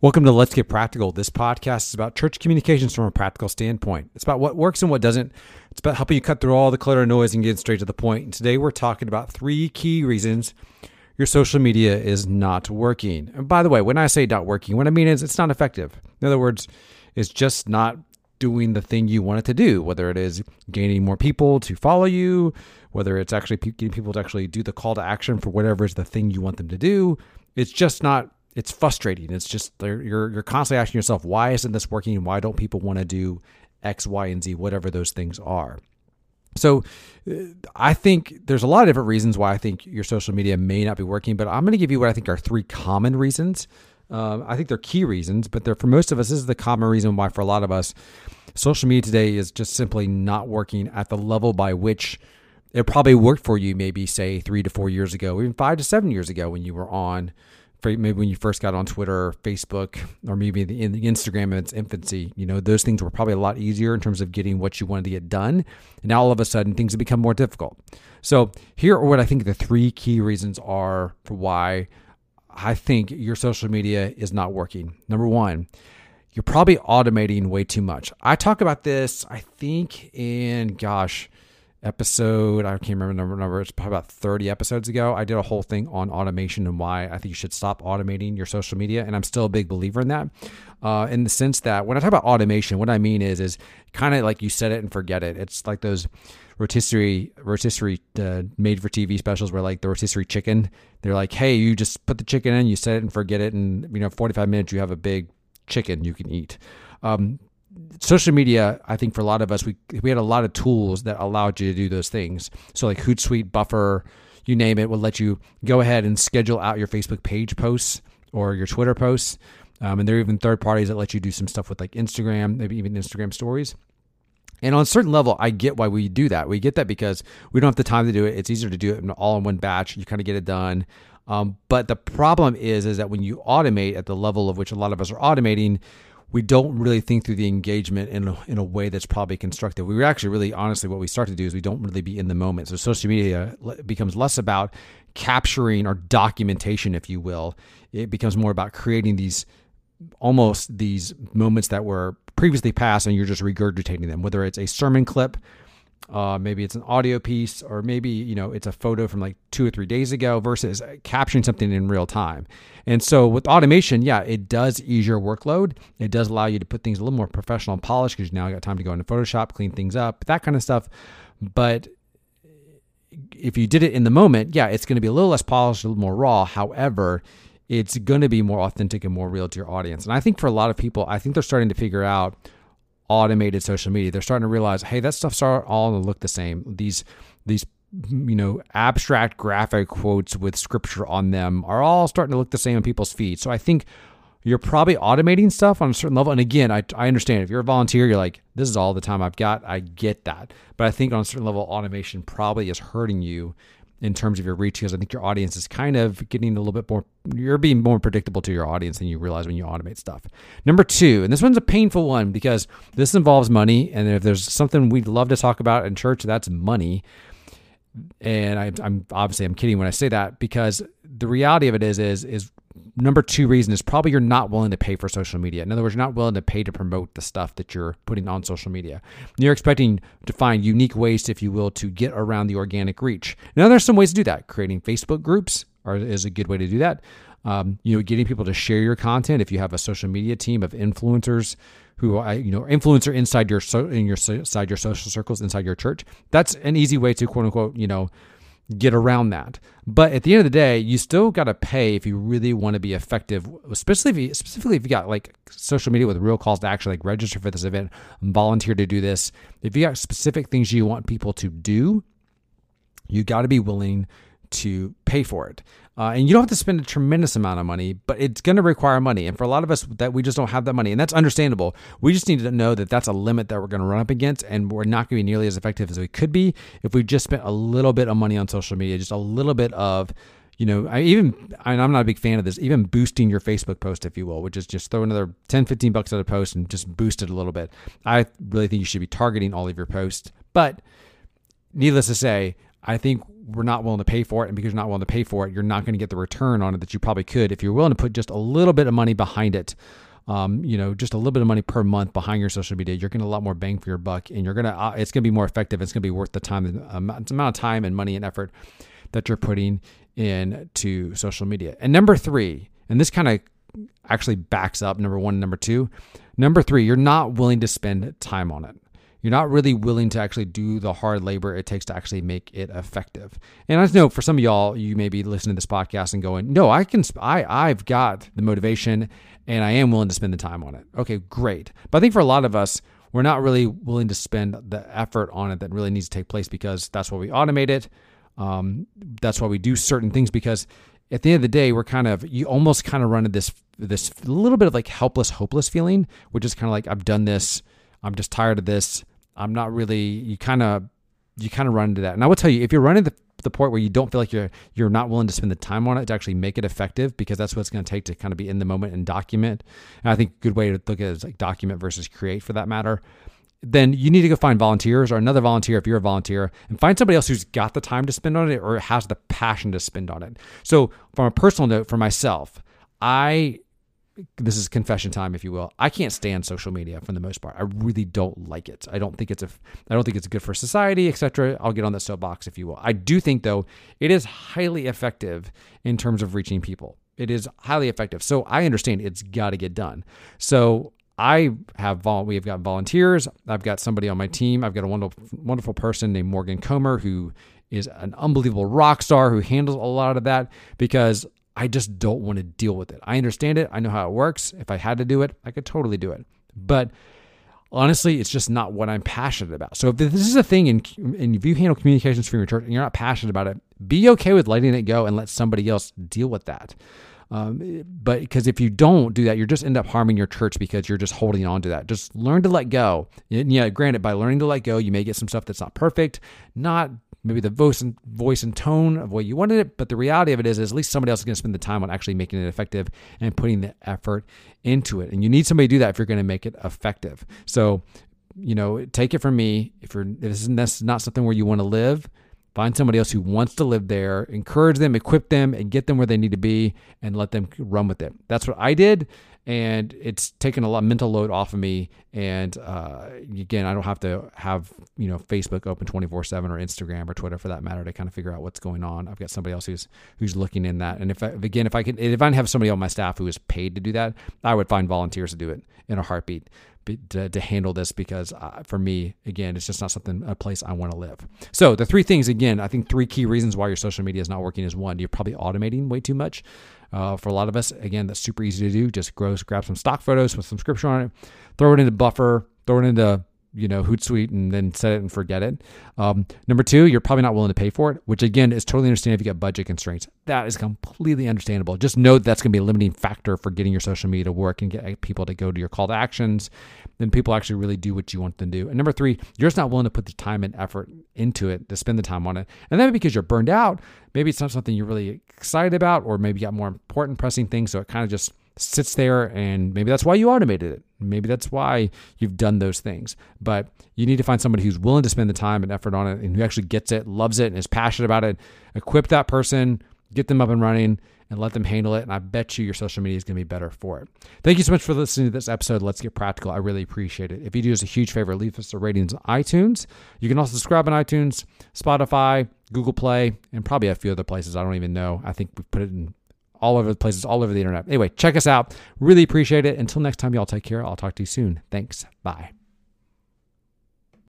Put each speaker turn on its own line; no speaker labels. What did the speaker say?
Welcome to Let's Get Practical. This podcast is about church communications from a practical standpoint. It's about what works and what doesn't. It's about helping you cut through all the clutter and noise and get straight to the point. And today we're talking about three key reasons your social media is not working. And by the way, when I say not working, what I mean is it's not effective. In other words, it's just not doing the thing you want it to do, whether it is gaining more people to follow you, whether it's actually getting people to actually do the call to action for whatever is the thing you want them to do. It's just not it's frustrating. It's just you're you're constantly asking yourself, why isn't this working? Why don't people want to do X, Y, and Z, whatever those things are? So uh, I think there's a lot of different reasons why I think your social media may not be working, but I'm going to give you what I think are three common reasons. Um, I think they're key reasons, but they're for most of us. This is the common reason why for a lot of us, social media today is just simply not working at the level by which it probably worked for you. Maybe say three to four years ago, even five to seven years ago, when you were on maybe when you first got on Twitter or Facebook or maybe in the Instagram in its infancy, you know, those things were probably a lot easier in terms of getting what you wanted to get done. And now all of a sudden things have become more difficult. So here are what I think the three key reasons are for why I think your social media is not working. Number one, you're probably automating way too much. I talk about this, I think, in gosh, episode. I can't remember the number. number it's probably about 30 episodes ago. I did a whole thing on automation and why I think you should stop automating your social media. And I'm still a big believer in that. Uh, in the sense that when I talk about automation, what I mean is is kind of like you set it and forget it. It's like those rotisserie rotisserie uh, made for TV specials where like the rotisserie chicken. They're like, hey, you just put the chicken in, you set it and forget it, and you know, 45 minutes you have a big chicken you can eat. Um, social media, I think for a lot of us, we we had a lot of tools that allowed you to do those things. So like Hootsuite, Buffer, you name it, will let you go ahead and schedule out your Facebook page posts or your Twitter posts. Um, and there are even third parties that let you do some stuff with like Instagram, maybe even Instagram stories. And on a certain level, I get why we do that. We get that because we don't have the time to do it. It's easier to do it in all in one batch. You kind of get it done. Um, but the problem is, is that when you automate at the level of which a lot of us are automating, we don't really think through the engagement in a, in a way that's probably constructive. We actually really honestly what we start to do is we don't really be in the moment. So social media becomes less about capturing or documentation, if you will. It becomes more about creating these almost these moments that were previously passed and you're just regurgitating them, whether it's a sermon clip uh, maybe it's an audio piece, or maybe you know it's a photo from like two or three days ago versus capturing something in real time. And so with automation, yeah, it does ease your workload. It does allow you to put things a little more professional and polished because now you got time to go into Photoshop, clean things up, that kind of stuff. But if you did it in the moment, yeah, it's going to be a little less polished, a little more raw. However, it's going to be more authentic and more real to your audience. And I think for a lot of people, I think they're starting to figure out automated social media. They're starting to realize, hey, that stuff's all going to look the same. These these you know abstract graphic quotes with scripture on them are all starting to look the same in people's feeds. So I think you're probably automating stuff on a certain level. And again, I, I understand if you're a volunteer, you're like, this is all the time I've got. I get that. But I think on a certain level, automation probably is hurting you in terms of your reach because I think your audience is kind of getting a little bit more, you're being more predictable to your audience than you realize when you automate stuff. Number two, and this one's a painful one because this involves money. And if there's something we'd love to talk about in church, that's money. And I, I'm obviously I'm kidding when I say that because the reality of it is is is number two reason is probably you're not willing to pay for social media. In other words, you're not willing to pay to promote the stuff that you're putting on social media. You're expecting to find unique ways, if you will, to get around the organic reach. Now, there's some ways to do that. Creating Facebook groups are, is a good way to do that. Um, you know, getting people to share your content. If you have a social media team of influencers who, you know, influencer inside your so in your inside your social circles inside your church, that's an easy way to quote unquote, you know, get around that. But at the end of the day, you still got to pay if you really want to be effective, especially if you, specifically if you got like social media with real calls to action, like register for this event, volunteer to do this. If you got specific things you want people to do, you got to be willing to pay for it. Uh, and you don't have to spend a tremendous amount of money, but it's going to require money. And for a lot of us, that we just don't have that money, and that's understandable. We just need to know that that's a limit that we're going to run up against, and we're not going to be nearly as effective as we could be if we just spent a little bit of money on social media, just a little bit of you know, I even, I'm not a big fan of this, even boosting your Facebook post, if you will, which is just throw another 10, 15 bucks at a post and just boost it a little bit. I really think you should be targeting all of your posts. But needless to say, I think we're not willing to pay for it. And because you're not willing to pay for it, you're not going to get the return on it that you probably could if you're willing to put just a little bit of money behind it. Um, you know, just a little bit of money per month behind your social media, you're getting a lot more bang for your buck, and you're gonna. Uh, it's gonna be more effective. It's gonna be worth the time, the amount of time and money and effort that you're putting into social media. And number three, and this kind of actually backs up number one and number two. Number three, you're not willing to spend time on it you're not really willing to actually do the hard labor it takes to actually make it effective. And I know for some of y'all, you may be listening to this podcast and going, "No, I can. I I've got the motivation, and I am willing to spend the time on it." Okay, great. But I think for a lot of us, we're not really willing to spend the effort on it that really needs to take place because that's why we automate it. Um, that's why we do certain things because at the end of the day, we're kind of you almost kind of run into this this little bit of like helpless, hopeless feeling, which is kind of like I've done this I'm just tired of this. I'm not really. You kind of you kind of run into that. And I will tell you, if you're running the the point where you don't feel like you're you're not willing to spend the time on it to actually make it effective, because that's what it's going to take to kind of be in the moment and document. And I think a good way to look at it is like document versus create, for that matter. Then you need to go find volunteers or another volunteer if you're a volunteer, and find somebody else who's got the time to spend on it or has the passion to spend on it. So, from a personal note, for myself, I this is confession time, if you will. I can't stand social media for the most part. I really don't like it. I don't think it's a, I don't think it's good for society, etc. I'll get on the soapbox, if you will. I do think though it is highly effective in terms of reaching people. It is highly effective. So I understand it's got to get done. So I have vol- we have got volunteers. I've got somebody on my team. I've got a wonderful wonderful person named Morgan Comer who is an unbelievable rock star who handles a lot of that because I just don't want to deal with it. I understand it. I know how it works. If I had to do it, I could totally do it. But honestly, it's just not what I'm passionate about. So if this is a thing and, and if you handle communications for your church and you're not passionate about it, be okay with letting it go and let somebody else deal with that. Um, but because if you don't do that, you're just end up harming your church because you're just holding on to that. Just learn to let go. And yeah, granted, by learning to let go, you may get some stuff that's not perfect, not maybe the voice and voice and tone of what you wanted it. But the reality of it is, is at least somebody else is going to spend the time on actually making it effective and putting the effort into it. And you need somebody to do that if you're going to make it effective. So, you know, take it from me. If you're if this is not something where you want to live, find somebody else who wants to live there, encourage them, equip them, and get them where they need to be, and let them run with it. That's what I did and it's taken a lot of mental load off of me. And uh, again, I don't have to have you know Facebook open twenty four seven or Instagram or Twitter for that matter to kind of figure out what's going on. I've got somebody else who's who's looking in that. And if I, again, if I can, if I have somebody on my staff who is paid to do that, I would find volunteers to do it in a heartbeat. To, to, handle this because uh, for me again it's just not something a place i want to live so the three things again i think three key reasons why your social media is not working is one you're probably automating way too much uh, for a lot of us, again, that's super easy to do. Just grab some stock photos with some scripture on it, throw it into Buffer, throw it into you know Hootsuite, and then set it and forget it. Um, number two, you're probably not willing to pay for it, which again is totally understandable if you got budget constraints. That is completely understandable. Just know that that's going to be a limiting factor for getting your social media to work and get people to go to your call to actions. Then people actually really do what you want them to do. And number three, you're just not willing to put the time and effort into it to spend the time on it. And then because you're burned out, maybe it's not something you're really excited about, or maybe you got more important pressing things. So it kind of just sits there and maybe that's why you automated it. Maybe that's why you've done those things. But you need to find somebody who's willing to spend the time and effort on it and who actually gets it, loves it, and is passionate about it. Equip that person, get them up and running, and let them handle it. And I bet you your social media is going to be better for it. Thank you so much for listening to this episode. Let's get practical. I really appreciate it. If you do us a huge favor, leave us a ratings on iTunes. You can also subscribe on iTunes, Spotify, Google Play, and probably a few other places. I don't even know. I think we've put it in all over the places, all over the internet. Anyway, check us out. Really appreciate it. Until next time, y'all take care. I'll talk to you soon. Thanks. Bye.